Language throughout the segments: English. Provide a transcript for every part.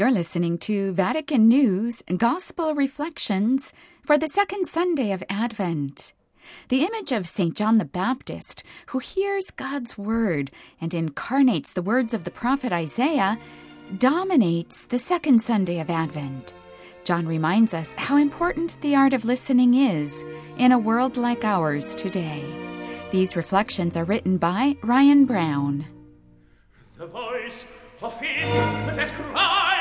You're listening to Vatican News Gospel Reflections for the second Sunday of Advent. The image of St. John the Baptist, who hears God's word and incarnates the words of the prophet Isaiah, dominates the second Sunday of Advent. John reminds us how important the art of listening is in a world like ours today. These reflections are written by Ryan Brown. The voice of him that cried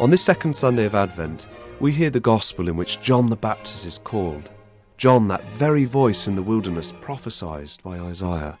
On this second Sunday of Advent, we hear the gospel in which John the Baptist is called. John, that very voice in the wilderness prophesied by Isaiah.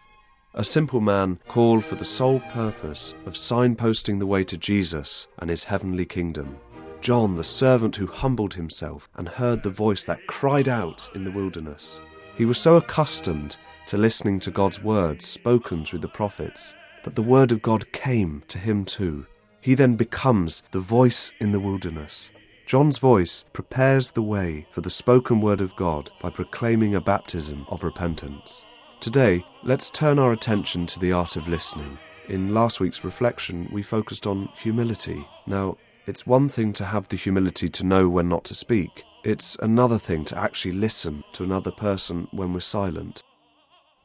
A simple man called for the sole purpose of signposting the way to Jesus and his heavenly kingdom. John, the servant who humbled himself and heard the voice that cried out in the wilderness. He was so accustomed to listening to God's words spoken through the prophets that the word of God came to him too. He then becomes the voice in the wilderness. John's voice prepares the way for the spoken word of God by proclaiming a baptism of repentance. Today, let's turn our attention to the art of listening. In last week's reflection, we focused on humility. Now, it's one thing to have the humility to know when not to speak, it's another thing to actually listen to another person when we're silent.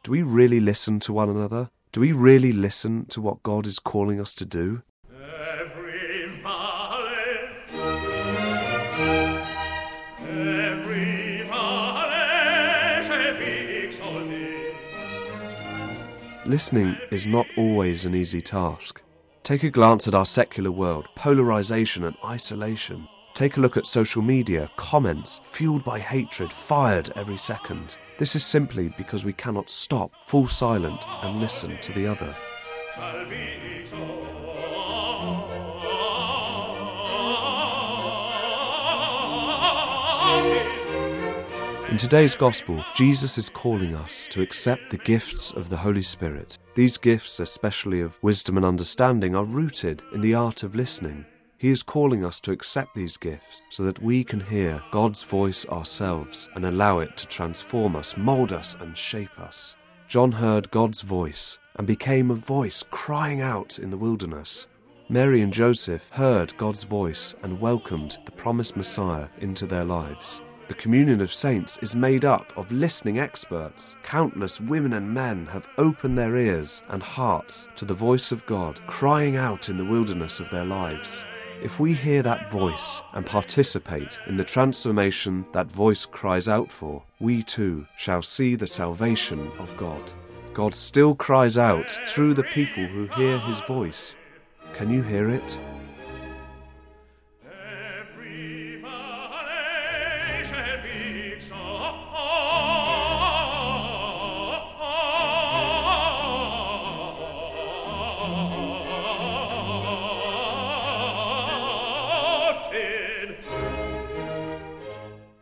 Do we really listen to one another? Do we really listen to what God is calling us to do? Listening is not always an easy task. Take a glance at our secular world, polarization and isolation. Take a look at social media, comments fueled by hatred, fired every second. This is simply because we cannot stop, fall silent, and listen to the other. In today's Gospel, Jesus is calling us to accept the gifts of the Holy Spirit. These gifts, especially of wisdom and understanding, are rooted in the art of listening. He is calling us to accept these gifts so that we can hear God's voice ourselves and allow it to transform us, mould us, and shape us. John heard God's voice and became a voice crying out in the wilderness. Mary and Joseph heard God's voice and welcomed the promised Messiah into their lives. The communion of saints is made up of listening experts. Countless women and men have opened their ears and hearts to the voice of God crying out in the wilderness of their lives. If we hear that voice and participate in the transformation that voice cries out for, we too shall see the salvation of God. God still cries out through the people who hear his voice. Can you hear it? Oh!